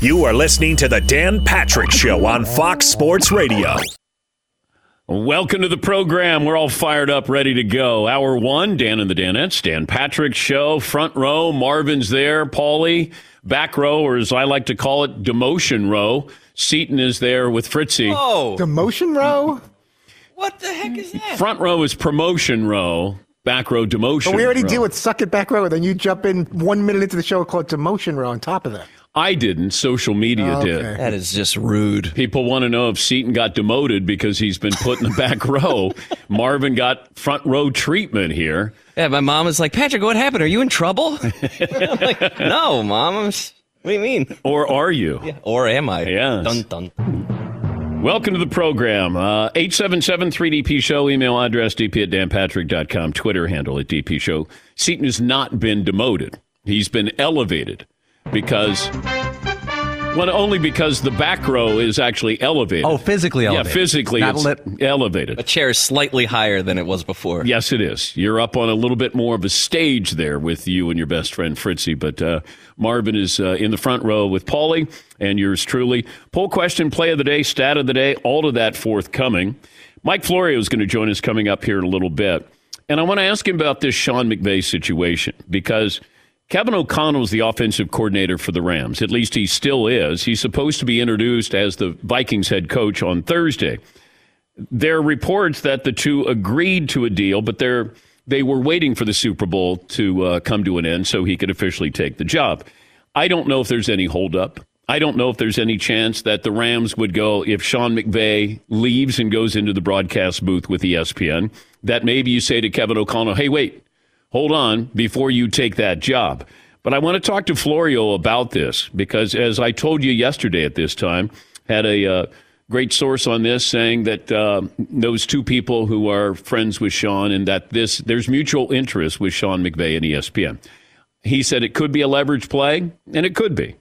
You are listening to the Dan Patrick Show on Fox Sports Radio. Welcome to the program. We're all fired up, ready to go. Hour one, Dan and the Danettes, Dan Patrick Show, front row. Marvin's there, Paulie, back row, or as I like to call it, demotion row. Seaton is there with Fritzy. Oh, Demotion row? what the heck is that? Front row is promotion row, back row demotion. But we already row. deal with suck it back row. Then you jump in one minute into the show called demotion row on top of that. I didn't. Social media Okay. did. That is just rude. People want to know if Seaton got demoted because he's been put in the back row. Marvin got front row treatment here. Yeah, my mom is like, Patrick, what happened? Are you in trouble? I'm like, no, mom. I'm s- what do you mean? Or are you? Yeah, Or am I? Yes. Dun dun. Welcome to the program. Uh, 877-3DP Show, email address dp at danpatrick.com, Twitter handle at DP Show. Seaton has not been demoted. He's been elevated because, well, only because the back row is actually elevated. Oh, physically elevated. Yeah, physically Not it's lit- elevated. A chair is slightly higher than it was before. Yes, it is. You're up on a little bit more of a stage there with you and your best friend Fritzy. But uh, Marvin is uh, in the front row with Paulie and yours truly. Poll question, play of the day, stat of the day, all of that forthcoming. Mike Florio is going to join us coming up here in a little bit. And I want to ask him about this Sean McVay situation because Kevin O'Connell is the offensive coordinator for the Rams. At least he still is. He's supposed to be introduced as the Vikings head coach on Thursday there are reports that the two agreed to a deal, but they're they were waiting for the Super Bowl to uh, come to an end so he could officially take the job. I don't know if there's any holdup. I don't know if there's any chance that the Rams would go if Sean McVay leaves and goes into the broadcast booth with ESPN. That maybe you say to Kevin O'Connell, "Hey, wait, hold on before you take that job." But I want to talk to Florio about this because, as I told you yesterday at this time, had a uh, great source on this saying that uh, those two people who are friends with Sean and that this there's mutual interest with Sean McVay and ESPN. He said it could be a leverage play, and it could be.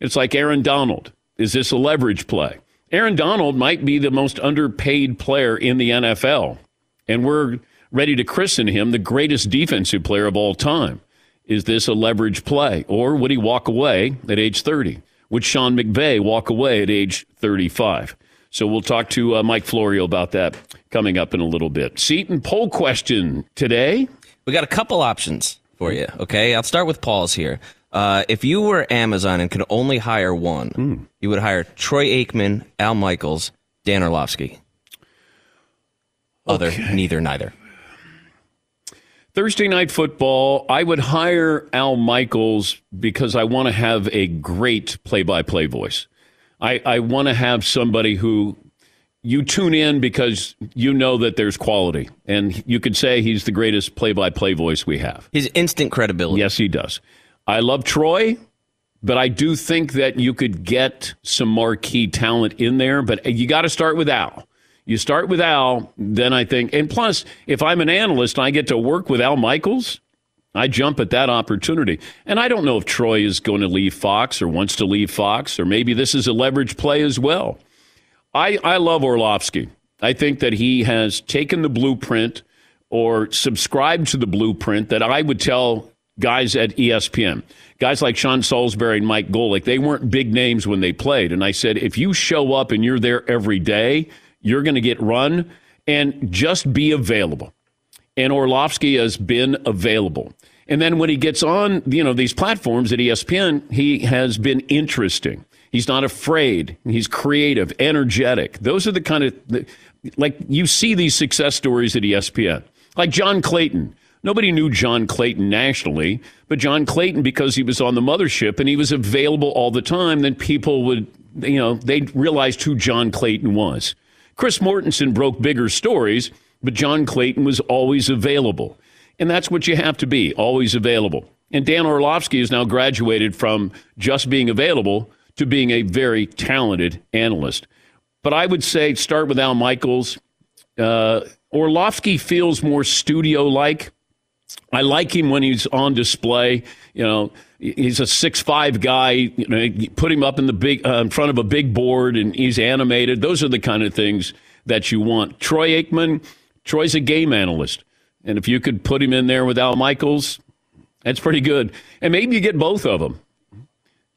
It's like Aaron Donald. Is this a leverage play? Aaron Donald might be the most underpaid player in the NFL, and we're ready to christen him the greatest defensive player of all time. Is this a leverage play, or would he walk away at age 30? Would Sean McVay walk away at age 35? So we'll talk to uh, Mike Florio about that coming up in a little bit. Seaton poll question today. We got a couple options for you. Okay, I'll start with Paul's here. Uh, if you were Amazon and could only hire one, you would hire Troy Aikman, Al Michaels, Dan Orlovsky. Other, neither, neither. Thursday night football, I would hire Al Michaels because I want to have a great play by play voice. I, I want to have somebody who you tune in because you know that there's quality. And you could say he's the greatest play by play voice we have. His instant credibility. Yes, he does. I love Troy, but I do think that you could get some marquee talent in there. But you got to start with Al. You start with Al, then I think, and plus, if I'm an analyst and I get to work with Al Michaels, I jump at that opportunity. And I don't know if Troy is going to leave Fox or wants to leave Fox, or maybe this is a leverage play as well. I, I love Orlovsky. I think that he has taken the blueprint or subscribed to the blueprint that I would tell guys at ESPN. Guys like Sean Salisbury and Mike Golic, they weren't big names when they played. And I said, if you show up and you're there every day, you're going to get run and just be available. And Orlovsky has been available. And then when he gets on, you know, these platforms at ESPN, he has been interesting. He's not afraid. He's creative, energetic. Those are the kind of like you see these success stories at ESPN. Like John Clayton. Nobody knew John Clayton nationally, but John Clayton, because he was on the mothership and he was available all the time, then people would, you know, they realized who John Clayton was. Chris Mortensen broke bigger stories, but John Clayton was always available. And that's what you have to be, always available. And Dan Orlovsky has now graduated from just being available to being a very talented analyst. But I would say start with Al Michaels. Uh, Orlovsky feels more studio like. I like him when he's on display. You know, he's a six-five guy. You know, you put him up in the big uh, in front of a big board, and he's animated. Those are the kind of things that you want. Troy Aikman, Troy's a game analyst, and if you could put him in there with Al Michaels, that's pretty good. And maybe you get both of them.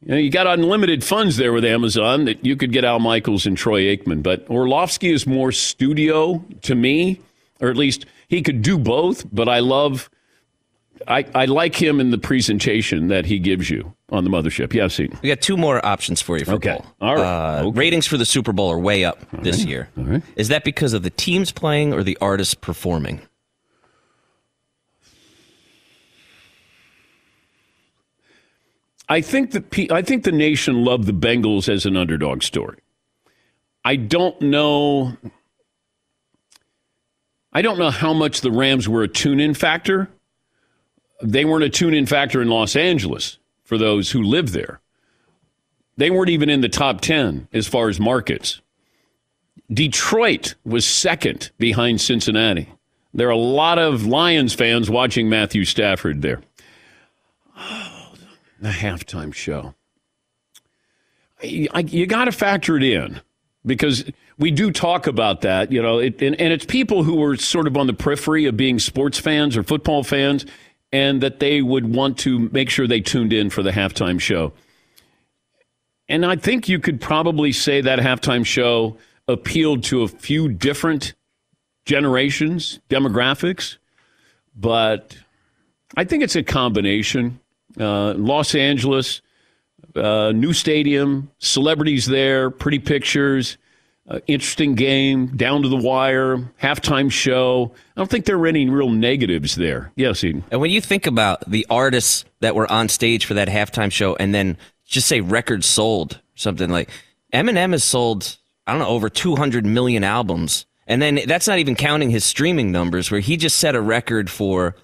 You, know, you got unlimited funds there with Amazon that you could get Al Michaels and Troy Aikman, but Orlovsky is more studio to me, or at least he could do both. But I love, I, I like him in the presentation that he gives you on the mothership. Yeah, see. We got two more options for you for Okay. Paul. All right. Uh, Okay. Ratings for the Super Bowl are way up this year. All right. Is that because of the teams playing or the artists performing? I think the I think the nation loved the Bengals as an underdog story. I don't know. I don't know how much the Rams were a tune-in factor. They weren't a tune-in factor in Los Angeles for those who live there. They weren't even in the top ten as far as markets. Detroit was second behind Cincinnati. There are a lot of Lions fans watching Matthew Stafford there Oh, the halftime show. I, you got to factor it in because we do talk about that, you know, it, and, and it's people who are sort of on the periphery of being sports fans or football fans, and that they would want to make sure they tuned in for the halftime show. And I think you could probably say that halftime show appealed to a few different generations, demographics, but I think it's a combination. Uh, Los Angeles, uh, new stadium, celebrities there, pretty pictures, uh, interesting game, down to the wire, halftime show. I don't think there were any real negatives there. Yes, Eden. And when you think about the artists that were on stage for that halftime show and then just say records sold, something like Eminem has sold, I don't know, over 200 million albums. And then that's not even counting his streaming numbers, where he just set a record for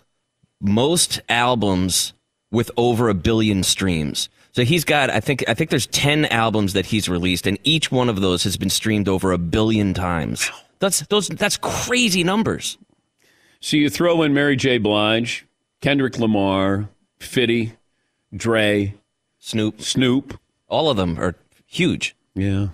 most albums with over a billion streams. So he's got, I think, I think there's 10 albums that he's released, and each one of those has been streamed over a billion times. That's those. That's crazy numbers. So you throw in Mary J. Blige, Kendrick Lamar, Fitty, Dre, Snoop, Snoop. all of them are huge. Yeah.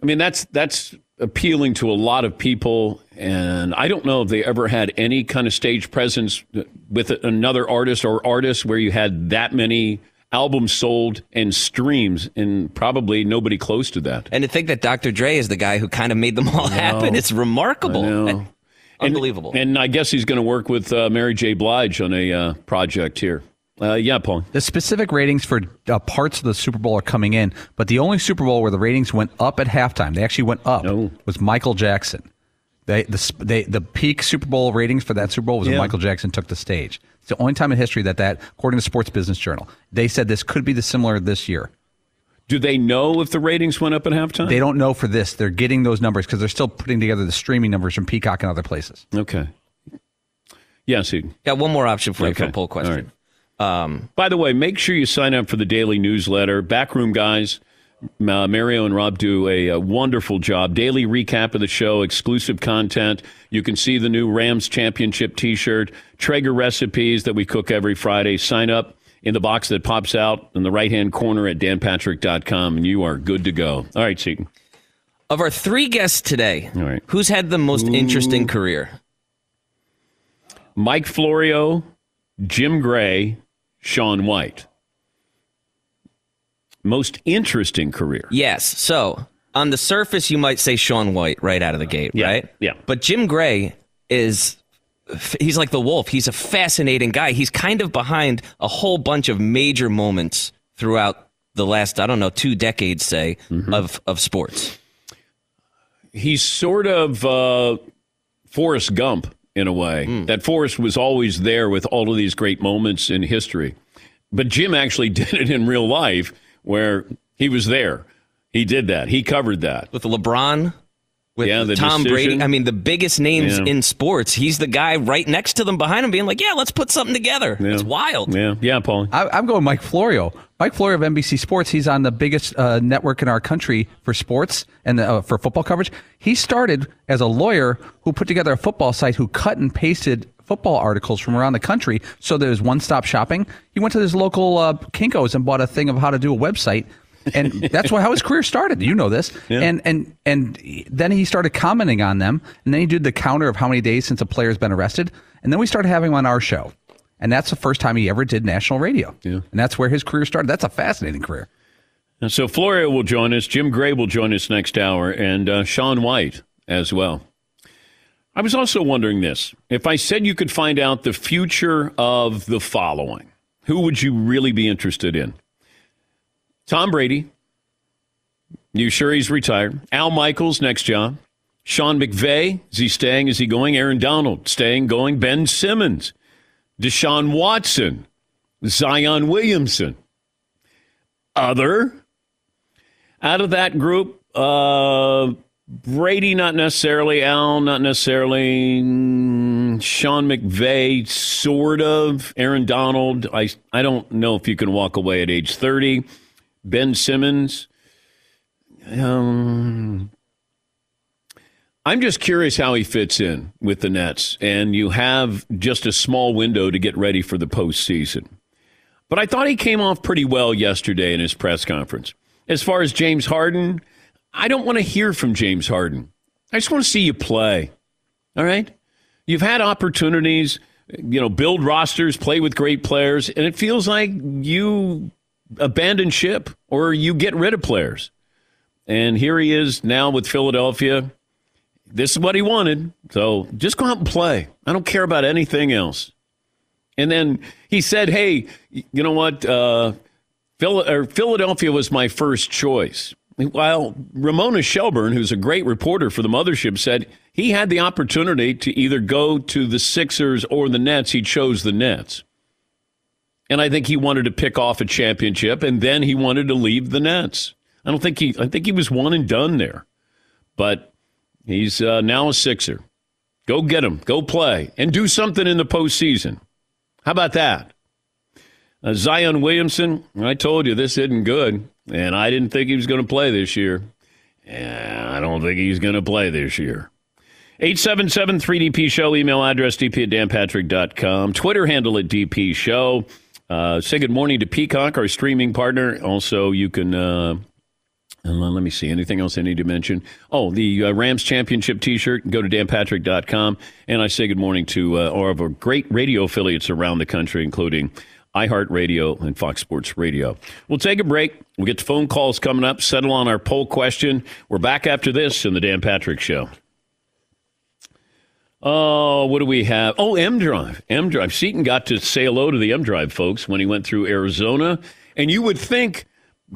I mean, that's that's appealing to a lot of people, and I don't know if they ever had any kind of stage presence with another artist or artists where you had that many albums sold and streams, and probably nobody close to that. And to think that Dr. Dre is the guy who kind of made them all happen, it's remarkable. I know. Unbelievable. And, and I guess he's going to work with uh, Mary J. Blige on a uh, project here. Uh, yeah, Paul. The specific ratings for uh, parts of the Super Bowl are coming in, but the only Super Bowl where the ratings went up at halftime, they actually went up, Oh. was Michael Jackson. They, the, they, the peak Super Bowl ratings for that Super Bowl was Yeah. when Michael Jackson took the stage. It's the only time in history that that, according to Sports Business Journal, they said this could be the similar this year. Do they know if the ratings went up at halftime? They don't know for this. They're getting those numbers because they're still putting together the streaming numbers from Peacock and other places. Okay. Yes, Eden. Got one more option for you for a poll question. By the way, make sure you sign up for the daily newsletter. Backroom guys, uh, Mario and Rob do a, uh wonderful job. Daily recap of the show, exclusive content. You can see the new Rams championship T-shirt, Traeger recipes that we cook every Friday. Sign up in the box that pops out in the right hand corner at danpatrick.com, and you are good to go. All right, Seaton. Of our three guests today, All right. who's had the most interesting career? Mike Florio, Jim Gray, Shaun White. Most interesting career. Yes. So on the surface, you might say Shaun White right out of the gate, Yeah, right? yeah. But Jim Gray is. He's like the wolf. He's a fascinating guy. He's kind of behind a whole bunch of major moments throughout the last, I don't know, two decades, say, Mm-hmm. of, of sports. he's sort of uh, Forrest Gump in a way. That Forrest was always there with all of these great moments in history. But Jim actually did it in real life where he was there. He did that. He covered that. With LeBron, with Yeah, the Tom decision. Brady. I mean, the biggest names Yeah. in sports. He's the guy right next to them behind him being like, yeah, let's put something together. It's wild. Yeah, yeah, Paul. I, I'm going Mike Florio. Mike Florio of NBC Sports. He's on the biggest uh, network in our country for sports and uh, for football coverage. He started as a lawyer who put together a football site who cut and pasted football articles from around the country so there was one-stop shopping. He went to his local uh, Kinkos and bought a thing of how to do a website. and that's why how his career started. You know this, and and and then he started commenting on them, and then he did the counter of how many days since a player's been arrested, and then we started having him on our show, and that's the first time he ever did national radio. Yeah. And that's where his career started. That's a fascinating career. And so Florio will join us. Jim Gray will join us next hour, and uh, Shaun White as well. I was also wondering this: if I said you could find out the future of the following, who would you really be interested in? Tom Brady. You sure he's retired? Al Michaels, next job. Sean McVay, is he staying? Is he going? Aaron Donald, staying, going. Ben Simmons, Deshaun Watson, Zion Williamson. Other, out of that group, uh, Brady, not necessarily. Al, not necessarily. Mm, Sean McVay, sort of. Aaron Donald, I, I don't know if you can walk away at age 30. Ben Simmons. Um, I'm just curious how he fits in with the Nets, and you have just a small window to get ready for the postseason. But I thought he came off pretty well yesterday in his press conference. As far as James Harden, I don't want to hear from James Harden. I just want to see you play. All right? You've had opportunities, you know, build rosters, play with great players, and it feels like you abandon ship or you get rid of players. And here he is now with Philadelphia. This is what he wanted. So just go out and play. I don't care about anything else. And then he said, hey, you know what? Uh, Philadelphia was my first choice. While Ramona Shelburne, who's a great reporter for the mothership, said he had the opportunity to either go to the Sixers or the Nets, he chose the Nets. And I think he wanted to pick off a championship, and then he wanted to leave the Nets. I don't think he. I think he was one and done there, but he's uh, now a Sixer. Go get him. Go play and do something in the postseason. How about that? Uh, Zion Williamson. I told you this isn't good, and I didn't think he was going to play this year. And I don't think he's going to play this year. 877 3DP Show, email address dp at danpatrick.com, Twitter handle at DP Show. Uh, say good morning to Peacock, our streaming partner. Also, you can. Uh, let me see. Anything else I need to mention? Oh, the uh, Rams Championship t shirt. Go to danpatrick.com. And I say good morning to uh, all of our great radio affiliates around the country, including iHeartRadio and Fox Sports Radio. We'll take a break. We'll get to phone calls coming up, settle on our poll question. We're back after this in the Dan Patrick Show. Oh, what do we have? Oh, M Drive. M Drive. Seaton got to say hello to the M Drive folks when he went through Arizona. And you would think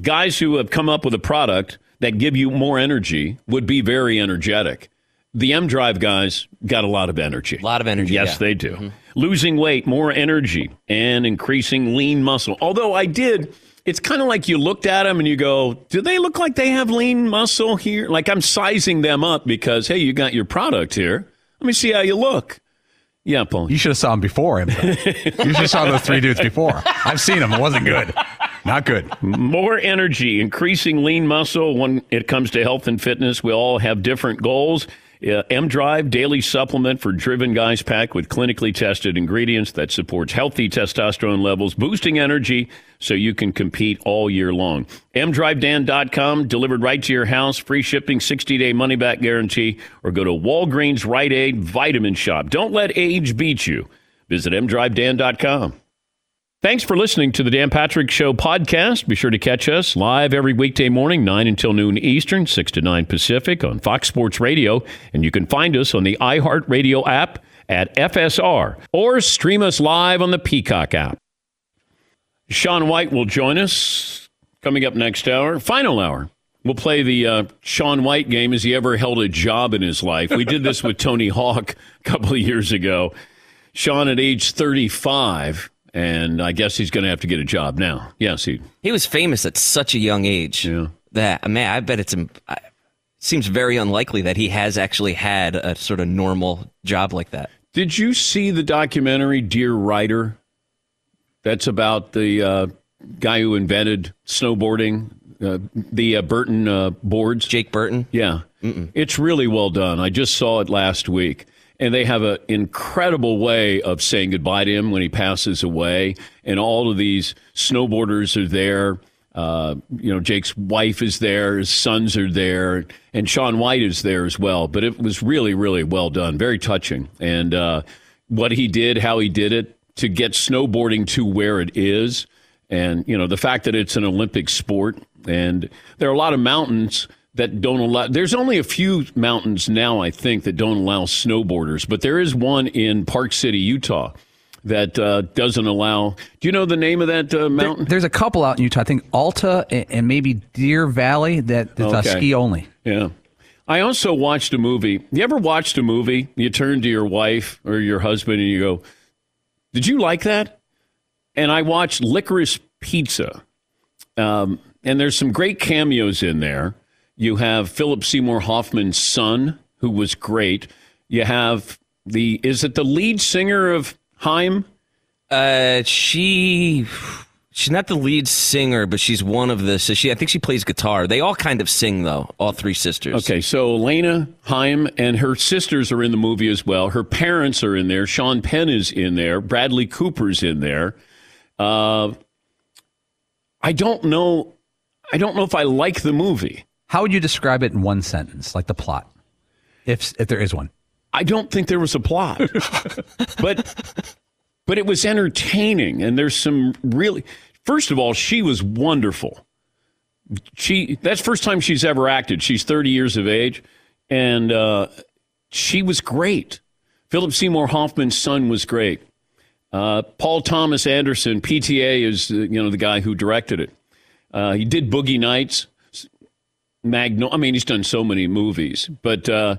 guys who have come up with a product that give you more energy would be very energetic. The M Drive guys got a lot of energy. A lot of energy. Yes, yeah. they do. Mm-hmm. Losing weight, more energy, and increasing lean muscle. Although I did, it's kind of like you looked at them and you go, do they look like they have lean muscle here? Like I'm sizing them up because, hey, you got your product here. Let me see how you look. Yeah, Paul. You should have saw them before him. you should have saw those three dudes before. I've seen them. It wasn't good. Not good. More energy, increasing lean muscle when it comes to health and fitness. We all have different goals. Uh, M Drive daily supplement for driven guys packed with clinically tested ingredients that supports healthy testosterone levels, boosting energy so you can compete all year long. MDriveDan.com, delivered right to your house, free shipping, 60 day money back guarantee, or go to Walgreens Rite Aid Vitamin Shoppe. Don't let age beat you. Visit MDriveDan.com. Thanks for listening to the Dan Patrick Show podcast. Be sure to catch us live every weekday morning, 9 until noon Eastern, 6 to 9 Pacific on Fox Sports Radio. And you can find us on the iHeartRadio app at FSR or stream us live on the Peacock app. Shaun White will join us coming up next hour, final hour. We'll play the uh, Shaun White game. Has he ever held a job in his life? We did this with Tony Hawk a couple of years ago. Shaun, at age 35, and I guess he's going to have to get a job now. Yes, he he was famous at such a young age. Yeah. That man, I bet it's it seems very unlikely that he has actually had a sort of normal job like that. Did you see the documentary Dear Rider? That's about the uh, guy who invented snowboarding, uh, the uh, Burton uh, boards. Jake Burton. Yeah, Mm-mm. it's really well done. I just saw it last week and they have an incredible way of saying goodbye to him when he passes away. And all of these snowboarders are there. Uh, you know, Jake's wife is there, his sons are there, and Shaun White is there as well. But it was really, really well done, very touching. And uh, what he did, how he did it, to get snowboarding to where it is. And, you know, the fact that it's an Olympic sport and there are a lot of mountains that don't allow, there's only a few mountains now, I think, that don't allow snowboarders, but there is one in Park City, Utah that uh, doesn't allow. Do you know the name of that uh, mountain? There's a couple out in Utah. I think Alta and, and maybe Deer Valley that that's Okay. ski only. Yeah. I also watched a movie. You ever watched a movie? You turn to your wife or your husband and you go, Did you like that? And I watched Licorice Pizza. Um, and there's some great cameos in there. You have Philip Seymour Hoffman's son, who was great. You have the, is it the lead singer of Haim? Uh, she she's not the lead singer, but she's one of the. So she, I think she plays guitar. They all kind of sing though. All three sisters. Okay, so Alana Haim and her sisters are in the movie as well. Her parents are in there. Sean Penn is in there. Bradley Cooper's in there. Uh, I don't know. I don't know if I like the movie. How would you describe it in one sentence, like the plot, if if there is one? I don't think there was a plot, but but it was entertaining, and there's some really. First of all, she was wonderful. She that's first time she's ever acted. She's 30 years of age, and uh, she was great. Philip Seymour Hoffman's son was great. Uh, Paul Thomas Anderson, PTA, is uh, you know the guy who directed it. Uh, he did Boogie Nights, Magno. I mean, he's done so many movies, but uh,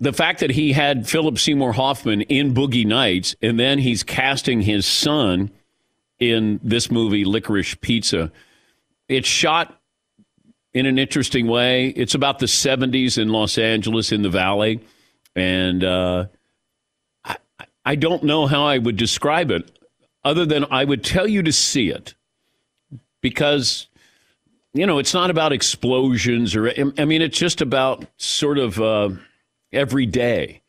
the fact that he had Philip Seymour Hoffman in Boogie Nights, and then he's casting his son in this movie, Licorice Pizza. It's shot in an interesting way. It's about the 70s in Los Angeles in the Valley. And uh, I, I don't know how I would describe it other than I would tell you to see it because, you know, it's not about explosions or, I mean, it's just about sort of uh, every day.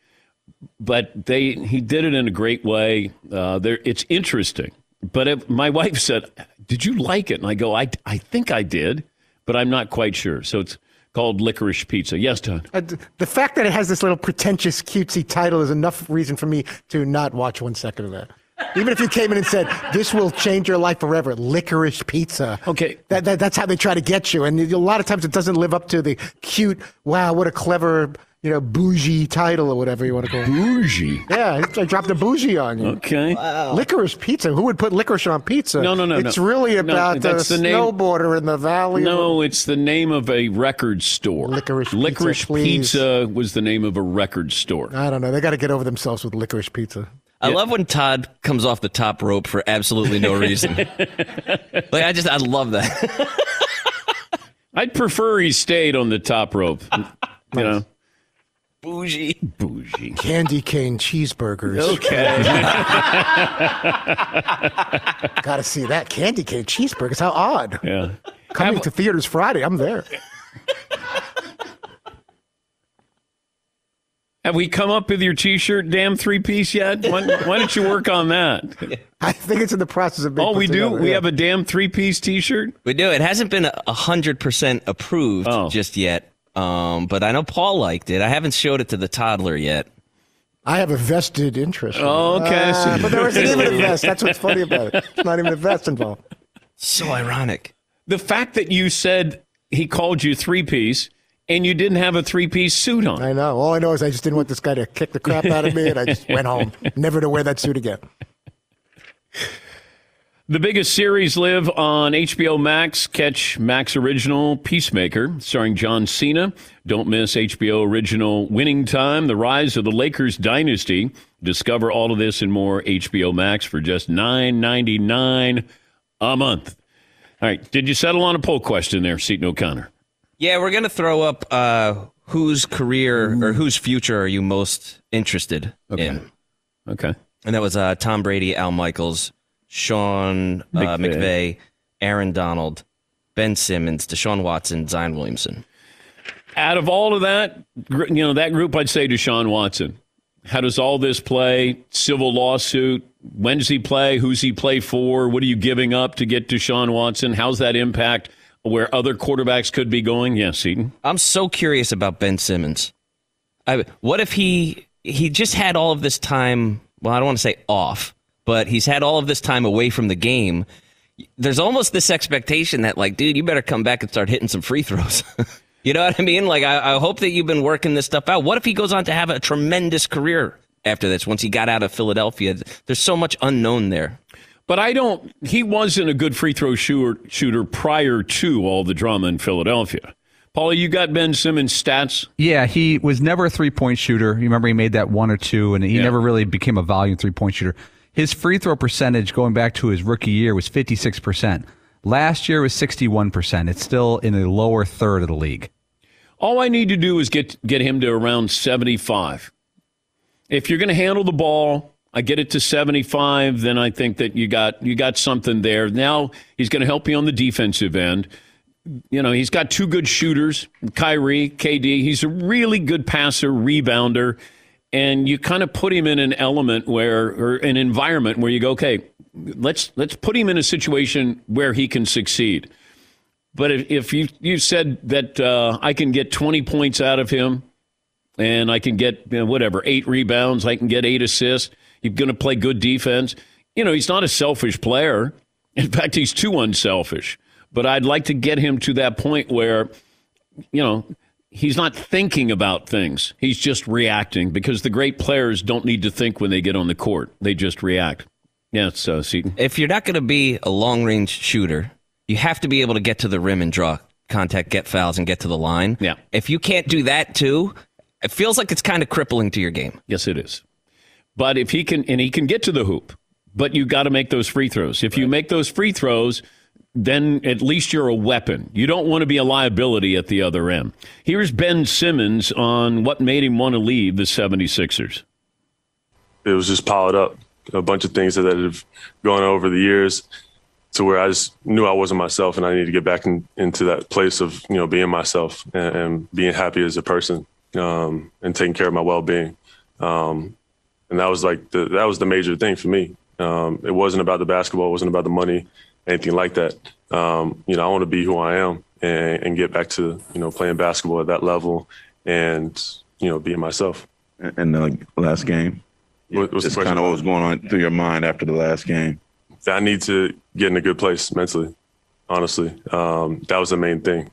But they, he did it in a great way. Uh, there, it's interesting. But it, my wife said, "Did you like it?" And I go, "I, I think I did, but I'm not quite sure." So it's called Licorice Pizza. Yes, Don. Uh, the fact that it has this little pretentious, cutesy title is enough reason for me to not watch one second of that. Even if you came in and said, "This will change your life forever," licorice pizza. Okay. that, that that's how they try to get you, and a lot of times it doesn't live up to the cute. Wow, what a clever, you know, bougie title or whatever you want to call it. Bougie. Yeah, I dropped a bougie on you. Okay. Licorice pizza. Who would put licorice on pizza? No, no, no, It's no. really about that's a the name- snowboarder in the valley. No, it's the name of a record store. Licorice Licorice please. Pizza was the name of a record store. I don't know. They got to get over themselves with licorice pizza. I love when Todd comes off the top rope for absolutely no reason. like I just I love that. I'd prefer he stayed on the top rope. You know, Bougie. bougie. Candy cane cheeseburgers. Okay. Got to see that candy cane cheeseburgers. How odd. Yeah. Coming to theaters Friday. I'm there. Have we come up with your T-shirt, damn three piece yet? Why, why don't you work on that? I think it's in the process of being. Oh, put we do. together, We yeah. have a damn three piece T-shirt. We do. It hasn't been a hundred percent approved Oh. just yet. Um, but I know Paul liked it. I haven't showed it to the toddler yet. I have a vested interest. in it. Oh, okay. Ah, but there isn't even a vest. That's what's funny about it. It's not even a vest involved. So ironic. The fact that you said he called you three piece and you didn't have a three piece suit on. I know. All I know is I just didn't want this guy to kick the crap out of me, and I just went home, never to wear that suit again. The biggest series live on HBO Max. Catch Max Original Peacemaker, starring John Cena. Don't miss HBO Original Winning Time, The Rise of the Lakers Dynasty. Discover all of this and more HBO Max for just nine ninety nine a month. All right. Did you settle on a poll question there, Seaton O'Connor? Yeah, we're gonna throw up uh, whose career or whose future are you most interested in? Okay. And that was uh, Tom Brady, Al Michaels, Sean uh, McVay. McVay, Aaron Donald, Ben Simmons, Deshaun Watson, Zion Williamson. Out of all of that, you know, that group, I'd say Deshaun Watson. How does all this play? Civil lawsuit. When does he play? Who's he play for? What are you giving up to get Deshaun Watson? How's that impact where other quarterbacks could be going? Yes, Seaton. I'm so curious about Ben Simmons. I, what if he he just had all of this time? Well, I don't want to say off, but he's had all of this time away from the game. There's almost this expectation that, like, dude, you better come back and start hitting some free throws. you know what I mean? Like, I, I hope that you've been working this stuff out. What if he goes on to have a tremendous career after this once he got out of Philadelphia? There's so much unknown there. But I don't. He wasn't a good free throw shooter, shooter prior to all the drama in Philadelphia. Paula, you got Ben Simmons stats? Yeah, he was never a three point shooter. You remember he made that one or two, and he Yeah. never really became a volume three point shooter. His free throw percentage going back to his rookie year was 56%. Last year was 61%. It's still in the lower third of the league. All I need to do is get get him to around 75. If you're going to handle the ball, I get it to 75, then I think that you got you got something there. Now he's going to help you on the defensive end. You know, he's got two good shooters, Kyrie, KD. He's a really good passer, rebounder, and you kind of put him in an element where or an environment where you go, okay, let's let's put him in a situation where he can succeed. But if, if you you said that uh, I can get 20 points out of him, and I can get you know, whatever eight rebounds, I can get eight assists. He's going to play good defense. You know, he's not a selfish player. In fact, he's too unselfish. But I'd like to get him to that point where, you know, he's not thinking about things. He's just reacting because the great players don't need to think when they get on the court. They just react. Yeah, it's uh, Seaton. If you're not going to be a long range shooter, you have to be able to get to the rim and draw contact, get fouls, and get to the line. Yeah. If you can't do that too, it feels like it's kind of crippling to your game. Yes, it is. But if he can, and he can get to the hoop, but you got to make those free throws. If you make those free throws, then at least you're a weapon. You don't want to be a liability at the other end. Here's Ben Simmons on what made him want to leave the 76ers. it was just piled up. A bunch of things that have gone over the years to where I just knew I wasn't myself and I needed to get back in, into that place of, you know, being myself and, and being happy as a person um, and taking care of my well-being. Um, and that was like the, that was the major thing for me. Um, it wasn't about the basketball. It wasn't about the money, anything like that. Um, you know, I want to be who I am and, and get back to, you know, playing basketball at that level and, you know, being myself. in the last game? What- what's Just kind of what was going on through your mind after the last game. I need to get in a good place mentally. Honestly, um, that was the main thing.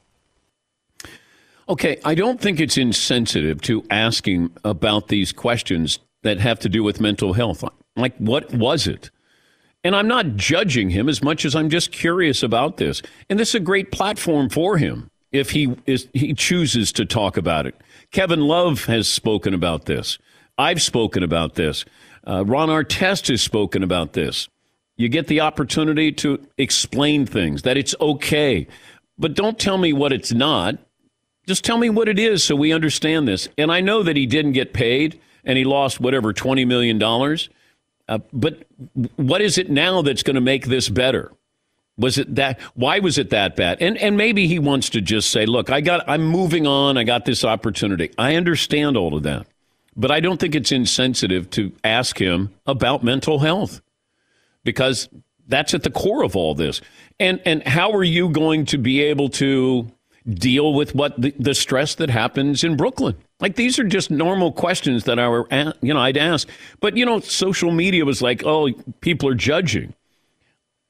Okay, I don't think it's insensitive to asking about these questions that have to do with mental health. Like, what was it? And I'm not judging him as much as I'm just curious about this. And this is a great platform for him if he is he chooses to talk about it. Kevin Love has spoken about this. I've spoken about this. Uh, Ron Artest has spoken about this. You get the opportunity to explain things that it's okay, but don't tell me what it's not. Just tell me what it is so we understand this. And I know that he didn't get paid and he lost whatever $20 million. Uh, but what is it now that's going to make this better? Was it that? Why was it that bad? And and maybe he wants to just say, "Look, I got. I'm moving on. I got this opportunity. I understand all of that, but I don't think it's insensitive to ask him about mental health because that's at the core of all this. And and how are you going to be able to deal with what the, the stress that happens in Brooklyn? Like these are just normal questions that I were, you know, I'd ask. But you know, social media was like, oh, people are judging.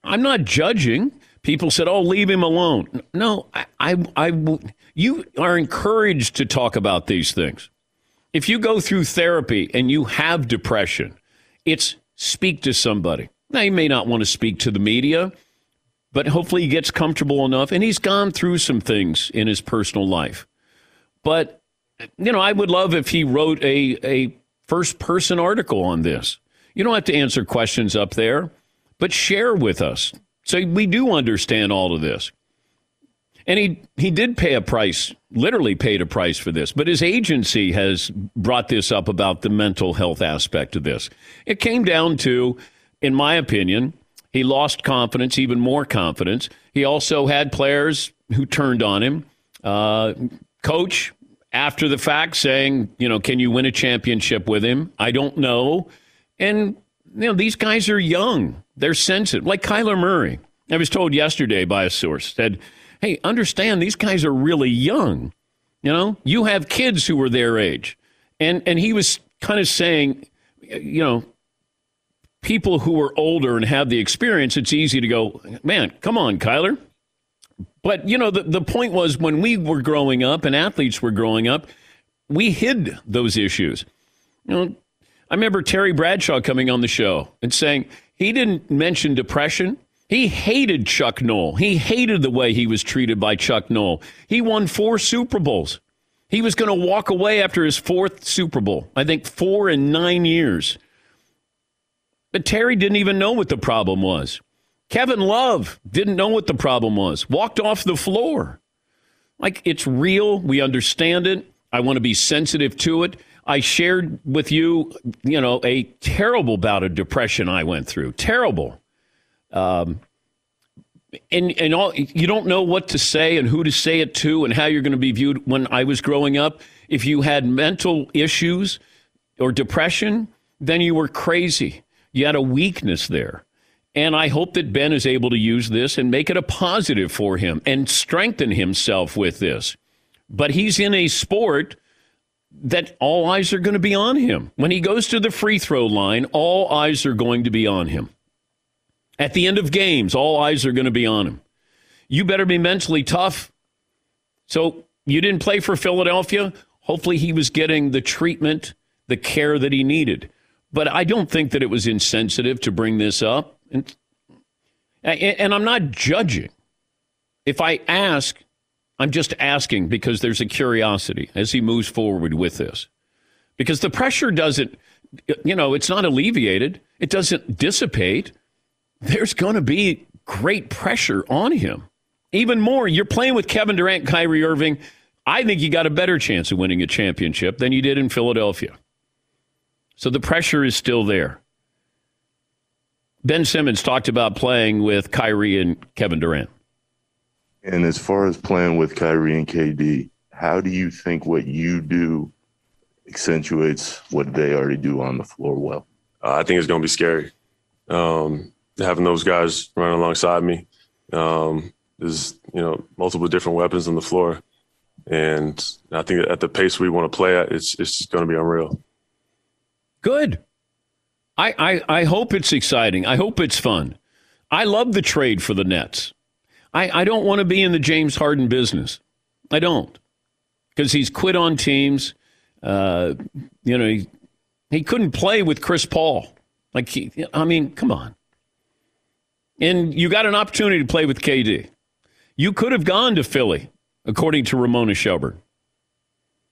I'm not judging. People said, "Oh, leave him alone." No, I, I, I you are encouraged to talk about these things. If you go through therapy and you have depression, it's speak to somebody. Now, he may not want to speak to the media, but hopefully he gets comfortable enough. And he's gone through some things in his personal life. But, you know, I would love if he wrote a, a first person article on this. You don't have to answer questions up there, but share with us so we do understand all of this. And he, he did pay a price, literally paid a price for this, but his agency has brought this up about the mental health aspect of this. It came down to, in my opinion, he lost confidence, even more confidence. He also had players who turned on him. Uh, coach, after the fact, saying, you know, can you win a championship with him? I don't know. And, you know, these guys are young. They're sensitive. Like Kyler Murray. I was told yesterday by a source, said, hey, understand these guys are really young. You know, you have kids who are their age. And, and he was kind of saying, you know, people who are older and have the experience, it's easy to go, man, come on, Kyler. But, you know, the, the point was when we were growing up and athletes were growing up, we hid those issues. You know, I remember Terry Bradshaw coming on the show and saying he didn't mention depression. He hated Chuck Noll. He hated the way he was treated by Chuck Noll. He won four Super Bowls. He was going to walk away after his fourth Super Bowl. I think four in nine years. But Terry didn't even know what the problem was. Kevin Love didn't know what the problem was, walked off the floor. Like it's real. We understand it. I want to be sensitive to it. I shared with you, you know, a terrible bout of depression I went through. Terrible. Um, and and all you don't know what to say and who to say it to and how you're going to be viewed. When I was growing up, if you had mental issues or depression, then you were crazy. You had a weakness there. And I hope that Ben is able to use this and make it a positive for him and strengthen himself with this. But he's in a sport that all eyes are going to be on him. When he goes to the free throw line, all eyes are going to be on him. At the end of games, all eyes are going to be on him. You better be mentally tough. So you didn't play for Philadelphia. Hopefully, he was getting the treatment, the care that he needed. But I don't think that it was insensitive to bring this up. And, and I'm not judging. If I ask, I'm just asking because there's a curiosity as he moves forward with this. Because the pressure doesn't, you know, it's not alleviated, it doesn't dissipate there's going to be great pressure on him. Even more, you're playing with Kevin Durant, Kyrie Irving. I think you got a better chance of winning a championship than you did in Philadelphia. So the pressure is still there. Ben Simmons talked about playing with Kyrie and Kevin Durant. And as far as playing with Kyrie and KD, how do you think what you do accentuates what they already do on the floor well? Uh, I think it's going to be scary. Um, having those guys running alongside me. Um, there's you know multiple different weapons on the floor, and I think at the pace we want to play at, it's it's going to be unreal. Good. I, I I hope it's exciting. I hope it's fun. I love the trade for the Nets. I, I don't want to be in the James Harden business. I don't because he's quit on teams. Uh, you know, he, he couldn't play with Chris Paul. Like, he, I mean, come on and you got an opportunity to play with KD. You could have gone to Philly, according to Ramona Shelburne.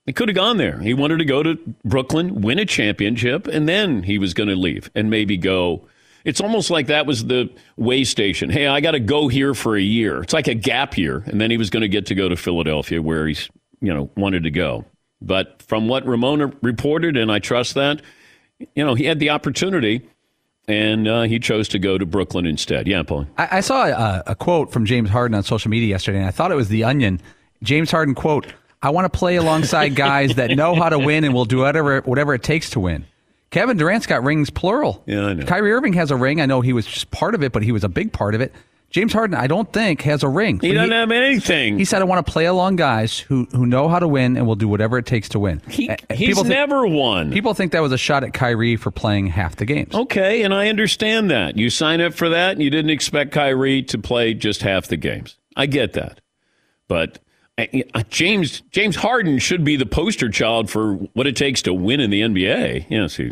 He could have gone there. He wanted to go to Brooklyn, win a championship, and then he was going to leave and maybe go. It's almost like that was the way station. Hey, I got to go here for a year. It's like a gap year, and then he was going to get to go to Philadelphia, where he's you know wanted to go. But from what Ramona reported, and I trust that, you know, he had the opportunity and uh, he chose to go to Brooklyn instead. Yeah, Paul. I, I saw a, a, quote from James Harden on social media yesterday, and I thought it was the Onion. James Harden quote: "I want to play alongside guys that know how to win and will do whatever whatever it takes to win." Kevin Durant's got rings plural. Yeah, I know. Kyrie Irving has a ring. I know he was just part of it, but he was a big part of it. James Harden, I don't think, has a ring. He doesn't he, have anything. He said, I want to play along guys who, who know how to win and will do whatever it takes to win. He, he's think, never won. People think that was a shot at Kyrie for playing half the games. Okay, and I understand that. You sign up for that, and you didn't expect Kyrie to play just half the games. I get that. But James James Harden should be the poster child for what it takes to win in the NBA. Yes, he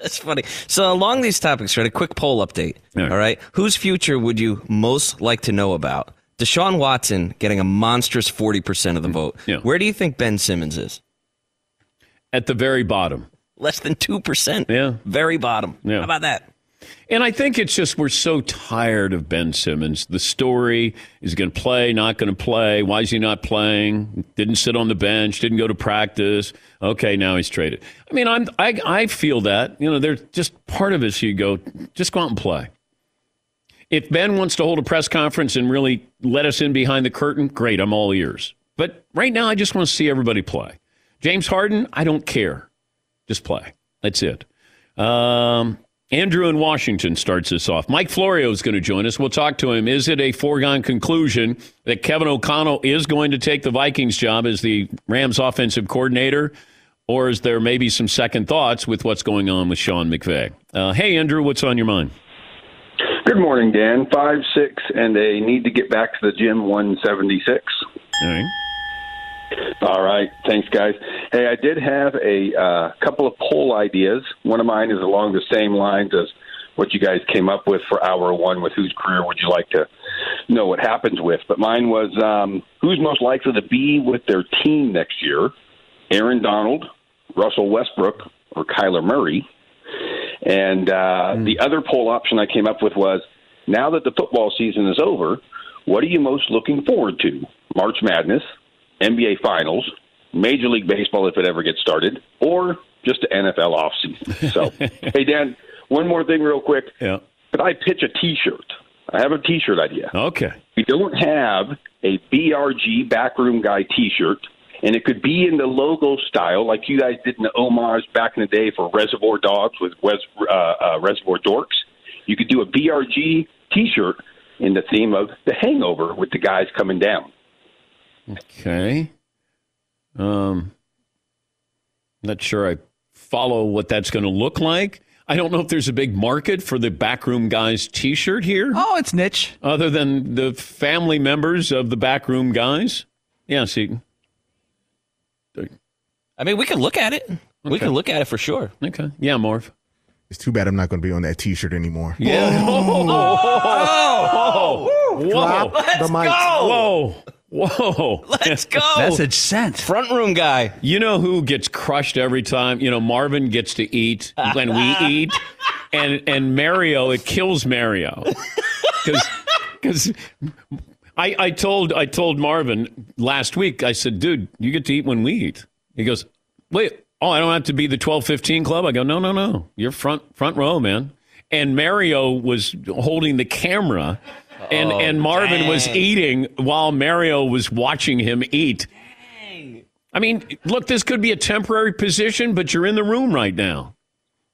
that's funny. So along these topics, right? A quick poll update. All right. all right. Whose future would you most like to know about? Deshaun Watson getting a monstrous forty percent of the vote. Yeah. Where do you think Ben Simmons is? At the very bottom. Less than two percent. Yeah. Very bottom. Yeah. How about that? And I think it's just we're so tired of Ben Simmons. The story is going to play, not going to play. Why is he not playing? Didn't sit on the bench, didn't go to practice. Okay, now he's traded. I mean, I'm I I feel that you know there's just part of us. You go just go out and play. If Ben wants to hold a press conference and really let us in behind the curtain, great. I'm all ears. But right now, I just want to see everybody play. James Harden, I don't care. Just play. That's it. Um, Andrew in Washington starts this off. Mike Florio is going to join us. We'll talk to him. Is it a foregone conclusion that Kevin O'Connell is going to take the Vikings job as the Rams offensive coordinator? Or is there maybe some second thoughts with what's going on with Sean McVay? Uh, hey, Andrew, what's on your mind? Good morning, Dan. Five six and a need to get back to the gym. One seventy six. All right. All right, thanks, guys. Hey, I did have a uh, couple of poll ideas. One of mine is along the same lines as what you guys came up with for hour one. With whose career would you like to know what happens with? But mine was um, who's most likely to be with their team next year? Aaron Donald, Russell Westbrook, or Kyler Murray? And uh, the other poll option I came up with was now that the football season is over, what are you most looking forward to? March Madness, NBA Finals, Major League Baseball if it ever gets started, or just the NFL offseason. So, hey, Dan, one more thing real quick. Yeah. Could I pitch a T-shirt? I have a T-shirt idea. Okay. We don't have a BRG backroom guy T-shirt, and it could be in the logo style, like you guys did in the homage back in the day for Reservoir Dogs with uh, uh, Reservoir Dorks. You could do a BRG T-shirt in the theme of The Hangover with the guys coming down. Okay. Um, not sure I follow what that's going to look like. I don't know if there's a big market for the backroom guys T-shirt here. Oh, it's niche. Other than the family members of the backroom guys. Yeah, see. I mean, we can look at it. We can look at it for sure. Okay. Yeah, Marv. It's too bad I'm not going to be on that T-shirt anymore. Yeah. Oh, Whoa. Drop the mic. Whoa. Whoa. let's go. Message sent. Front room guy. You know who gets crushed every time? You know, Marvin gets to eat when we eat, and and Mario it kills Mario because because I I told I told Marvin last week I said, dude, you get to eat when we eat. He goes, wait, oh, I don't have to be the twelve fifteen club. I go, no, no, no, you're front front row, man. And Mario was holding the camera. And, and Marvin was eating while Mario was watching him eat. Dang. I mean, look, this could be a temporary position, but you're in the room right now.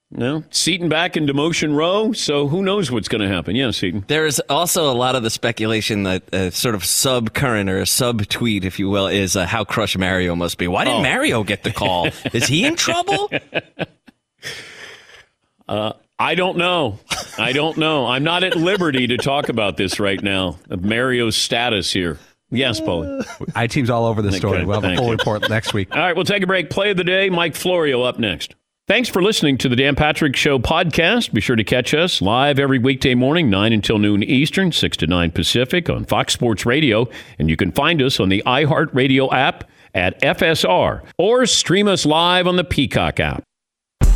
No, Seaton back in demotion row, so who knows what's going to happen? Yeah, Seaton. There's also a lot of the speculation that uh, sort of sub current or a sub tweet, if you will, is uh, how crushed Mario must be. Why didn't Oh. Mario get the call? is he in trouble? I don't know. I don't know. I'm not at liberty to talk about this right now. Of Mario's status here. Yes, Paulie. I team's all over the story. Okay, we'll have a thank full you. report next week. All right, we'll take a break. Play of the day. Mike Florio up next. Thanks for listening to the Dan Patrick Show podcast. Be sure to catch us live every weekday morning, 9 until noon Eastern, 6 to 9 Pacific on Fox Sports Radio. And you can find us on the iHeartRadio app at FSR or stream us live on the Peacock app.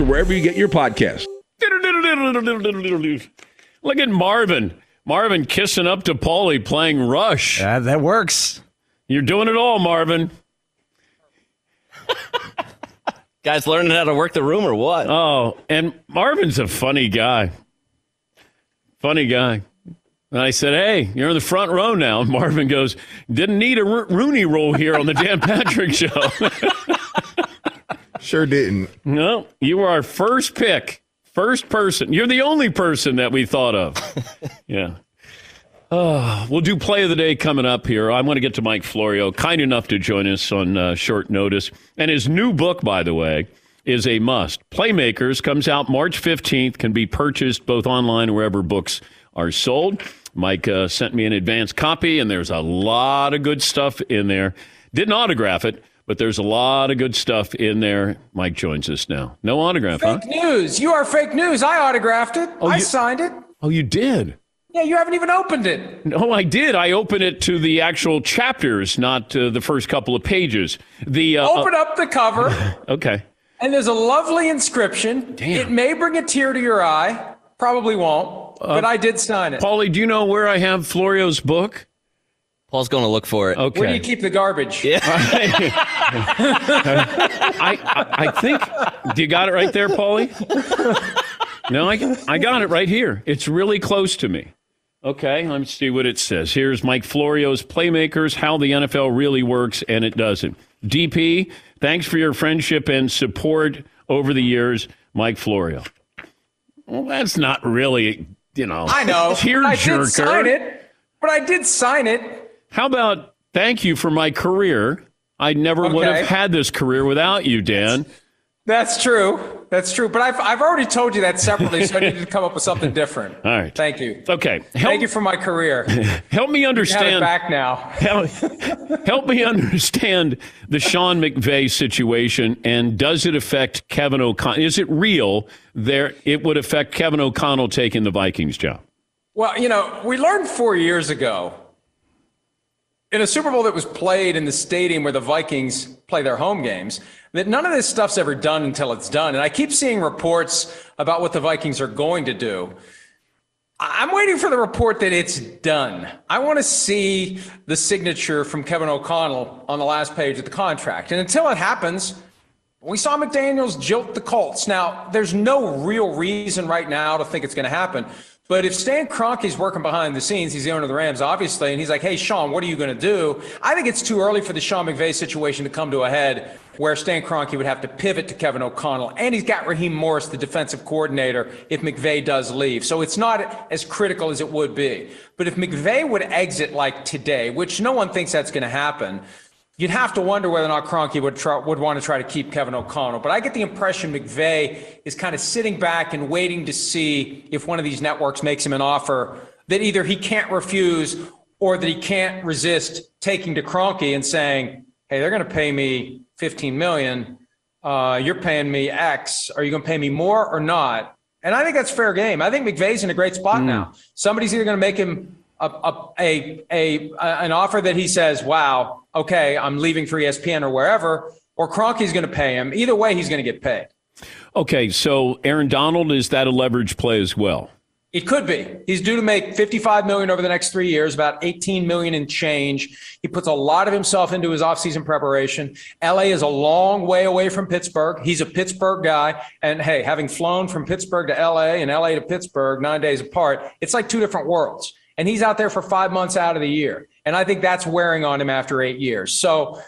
or wherever you get your podcast. Look at Marvin. Marvin kissing up to Paulie playing Rush. Yeah, that works. You're doing it all, Marvin. Guys learning how to work the room or what? Oh, and Marvin's a funny guy. Funny guy. And I said, "Hey, you're in the front row now." And Marvin goes, "Didn't need a Ro- Rooney Rule here on the Dan Patrick Show." Sure didn't. no, you were our first pick, first person. You're the only person that we thought of. yeah. Oh, we'll do play of the day coming up here. I want to get to Mike Florio, kind enough to join us on uh, short notice. And his new book, by the way, is a must. Playmakers comes out March 15th, can be purchased both online wherever books are sold. Mike uh, sent me an advance copy, and there's a lot of good stuff in there. Didn't autograph it, but there's a lot of good stuff in there. Mike joins us now. No autograph, huh? Fake news. You are fake news. I autographed it. I you- signed it. Oh, you did? Yeah, you haven't even opened it. No, I did. I opened it to the actual chapters, not uh, the first couple of pages. The uh, Open up the cover, Okay. and there's a lovely inscription. Damn. It may bring a tear to your eye. Probably won't, but I did sign it. Paulie, do you know where I have Florio's book? Paul's going to look for it. Okay. Where do you keep the garbage? Yeah. I, I I think. Do you got it right there, Paulie? No, I, I got it right here. It's really close to me. Okay, let's see what it says. Here's Mike Florio's Playmakers How the NFL Really Works and It Doesn't. DP, thanks for your friendship and support over the years, Mike Florio. Well, that's not really, you know, I know. tear I jerker. did sign it, but I did sign it. How about thank you for my career? I never would have had this career without you, Dan. That's true. That's true. But I've, I've already told you that separately, so I needed to come up with something different. All right. Thank you. Okay. Thank you for my career. Help me You have it understand. back now. help, help me understand the Sean McVay situation and does it affect Kevin O'Connell? Is it real there it would affect Kevin O'Connell taking the Vikings job? Well, you know, we learned four years ago in a Super Bowl that was played in the stadium where the Vikings play their home games that none of this stuff's ever done until it's done. And I keep seeing reports about what the Vikings are going to do. I'm waiting for the report that it's done. I want to see the signature from Kevin O'Connell on the last page of the contract. And until it happens, we saw McDaniels jilt the Colts. Now, there's no real reason right now to think it's going to happen. But if Stan Kroenke's working behind the scenes, he's the owner of the Rams, obviously, and he's like, hey, Sean, what are you going to do? I think it's too early for the Sean McVay situation to come to a head where Stan Kroenke would have to pivot to Kevin O'Connell. And he's got Raheem Morris, the defensive coordinator, if McVay does leave. So it's not as critical as it would be. But if McVay would exit like today, which no one thinks that's going to happen, You'd have to wonder whether or not Kroenke would try, would want to try to keep Kevin O'Connell. But I get the impression McVay is kind of sitting back and waiting to see if one of these networks makes him an offer that either he can't refuse or that he can't resist taking to Kroenke and saying, "Hey, they're going to pay me 15 million. Uh, you're paying me X. Are you going to pay me more or not?" And I think that's fair game. I think McVay's in a great spot now. Somebody's either going to make him a, a, a, a, an offer that he says, wow, okay, I'm leaving for ESPN or wherever, or Kroenke's going to pay him. Either way, he's going to get paid. Okay, so Aaron Donald is that a leverage play as well? It could be. He's due to make 55 million over the next three years, about 18 million in change. He puts a lot of himself into his offseason preparation. LA is a long way away from Pittsburgh. He's a Pittsburgh guy. And hey, having flown from Pittsburgh to LA and LA to Pittsburgh nine days apart, it's like two different worlds. And he's out there for five months out of the year. And I think that's wearing on him after eight years. So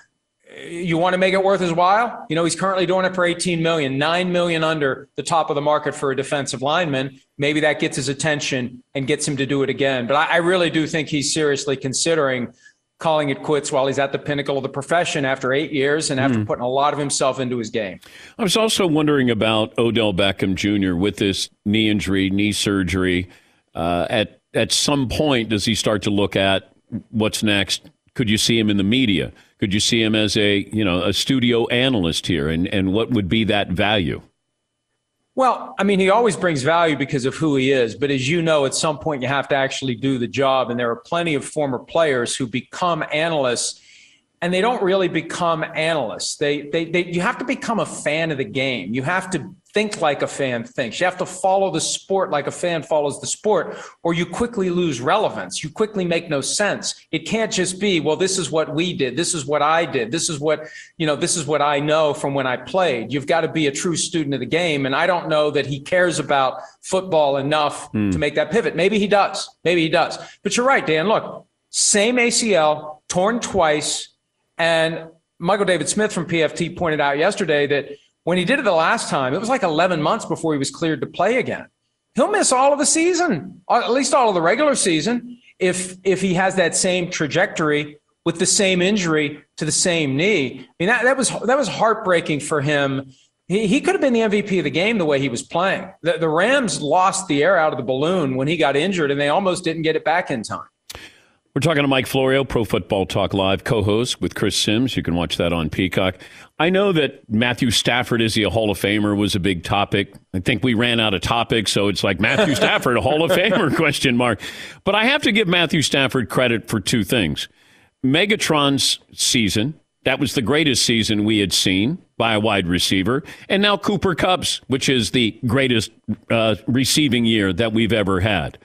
you want to make it worth his while? You know, he's currently doing it for 18 million, 9 million under the top of the market for a defensive lineman. Maybe that gets his attention and gets him to do it again. But I, I really do think he's seriously considering calling it quits while he's at the pinnacle of the profession after eight years and after Hmm. putting a lot of himself into his game. I was also wondering about Odell Beckham Jr. with this knee injury, knee surgery. Uh, at at some point, does he start to look at what's next? Could you see him in the media? Could you see him as a you know a studio analyst here? And and what would be that value? Well, I mean, he always brings value because of who he is. But as you know, at some point, you have to actually do the job. And there are plenty of former players who become analysts and they don't really become analysts. They, they, they, you have to become a fan of the game. You have to think like a fan thinks. You have to follow the sport like a fan follows the sport, or you quickly lose relevance. You quickly make no sense. It can't just be, well, this is what we did. This is what I did. This is what, you know, this is what I know from when I played. You've got to be a true student of the game. And I don't know that he cares about football enough Hmm. to make that pivot. Maybe he does. Maybe he does. But you're right, Dan. Look, same ACL, torn twice. And Michael David Smith from PFT pointed out yesterday that when he did it the last time, it was like 11 months before he was cleared to play again. He'll miss all of the season, uh, at least all of the regular season, if if he has that same trajectory with the same injury to the same knee. I mean, that, that was that was heartbreaking for him. He, he could have been the MVP of the game the way he was playing. The, the Rams lost the air out of the balloon when he got injured, and they almost didn't get it back in time. We're talking to Mike Florio, Pro Football Talk Live co-host with Chris Sims. You can watch that on Peacock. I know that Matthew Stafford is he a Hall of Famer was a big topic. I think we ran out of topics, so it's like Matthew Stafford, a Hall of Famer question mark. But I have to give Matthew Stafford credit for two things. Megatron's season, that was the greatest season we had seen by a wide receiver. And now Cooper Kupp's, which is the greatest uh, receiving year that we've ever had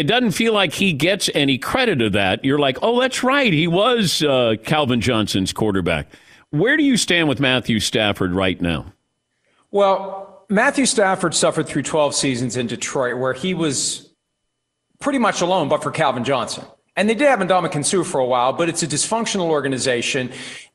it doesn't feel like he gets any credit of that. You're like, oh, that's right. He was uh, Calvin Johnson's quarterback. Where do you stand with Matthew Stafford right now? Well, Matthew Stafford suffered through 12 seasons in Detroit where he was pretty much alone, but for Calvin Johnson. And they did have Ndamukong Suh for a while, but it's a dysfunctional organization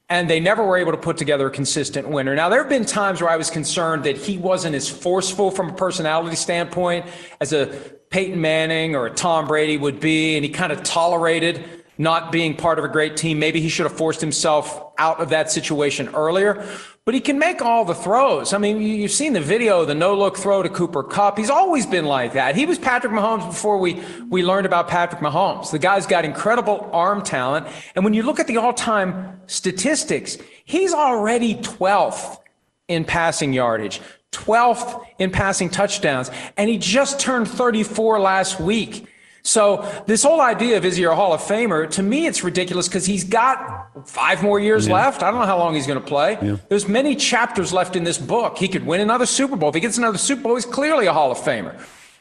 and they never were able to put together a consistent winner. Now, there have been times where I was concerned that he wasn't as forceful from a personality standpoint as a Peyton Manning or Tom Brady would be, and he kind of tolerated not being part of a great team. Maybe he should have forced himself out of that situation earlier. But he can make all the throws. I mean, you've seen the video, the no-look throw to Cooper Kupp. He's always been like that. He was Patrick Mahomes before we, we learned about Patrick Mahomes. The guy's got incredible arm talent. And when you look at the all-time statistics, he's already 12th in passing yardage, 12th in passing touchdowns, and he just turned 34 last week. So this whole idea of is he a Hall of Famer, to me, it's ridiculous because he's got five more years Yeah. left. I don't know how long he's going to play. Yeah. There's many chapters left in this book. He could win another Super Bowl. If he gets another Super Bowl, he's clearly a Hall of Famer.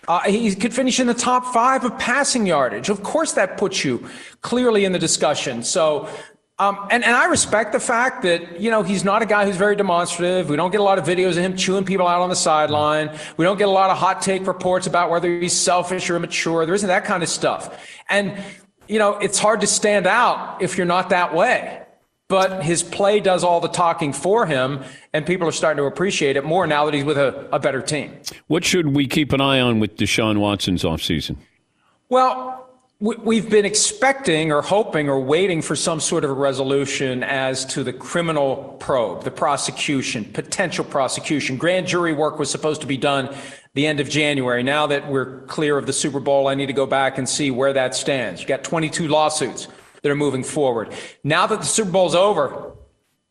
Uh, he could finish in the top five of passing yardage. Of course, that puts you clearly in the discussion. So, um, and, and I respect the fact that, you know, he's not a guy who's very demonstrative. We don't get a lot of videos of him chewing people out on the sideline. We don't get a lot of hot take reports about whether he's selfish or immature. There isn't that kind of stuff. And, you know, it's hard to stand out if you're not that way. But his play does all the talking for him, and people are starting to appreciate it more now that he's with a, a better team. What should we keep an eye on with Deshaun Watson's offseason? Well, we- we've been expecting or hoping or waiting for some sort of a resolution as to the criminal probe, the prosecution, potential prosecution. Grand jury work was supposed to be done the end of January. Now that we're clear of the Super Bowl, I need to go back and see where that stands. You got 22 lawsuits that are moving forward. Now that the Super Bowl's over,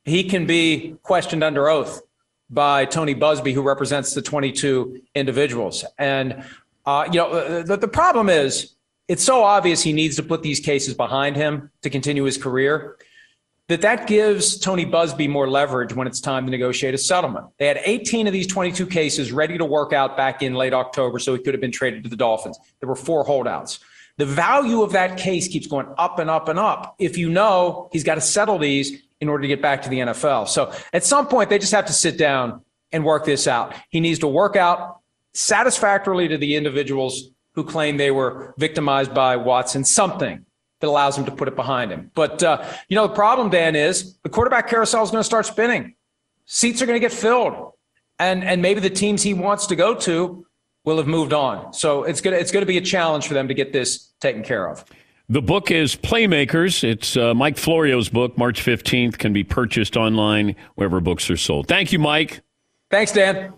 he can be questioned under oath by Tony Buzbee, who represents the 22 individuals. And, uh, you know, the, the problem is it's so obvious he needs to put these cases behind him to continue his career that that gives Tony Buzbee more leverage when it's time to negotiate a settlement. They had 18 of these 22 cases ready to work out back in late October, so he could have been traded to the Dolphins. There were four holdouts. The value of that case keeps going up and up and up if you know he's got to settle these in order to get back to the NFL. So at some point, they just have to sit down and work this out. He needs to work out satisfactorily to the individuals who claim they were victimized by Watson something that allows him to put it behind him. But, uh, you know, the problem, Dan, is the quarterback carousel is going to start spinning. Seats are going to get filled. And, and maybe the teams he wants to go to will have moved on. So it's going to, it's going to be a challenge for them to get this taken care of. The book is Playmakers. It's uh, Mike Florio's book, March 15th, can be purchased online wherever books are sold. Thank you, Mike. Thanks, Dan.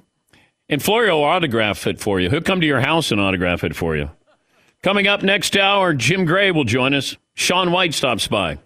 And Florio will autograph it for you. He'll come to your house and autograph it for you. Coming up next hour, Jim Gray will join us. Shaun White stops by.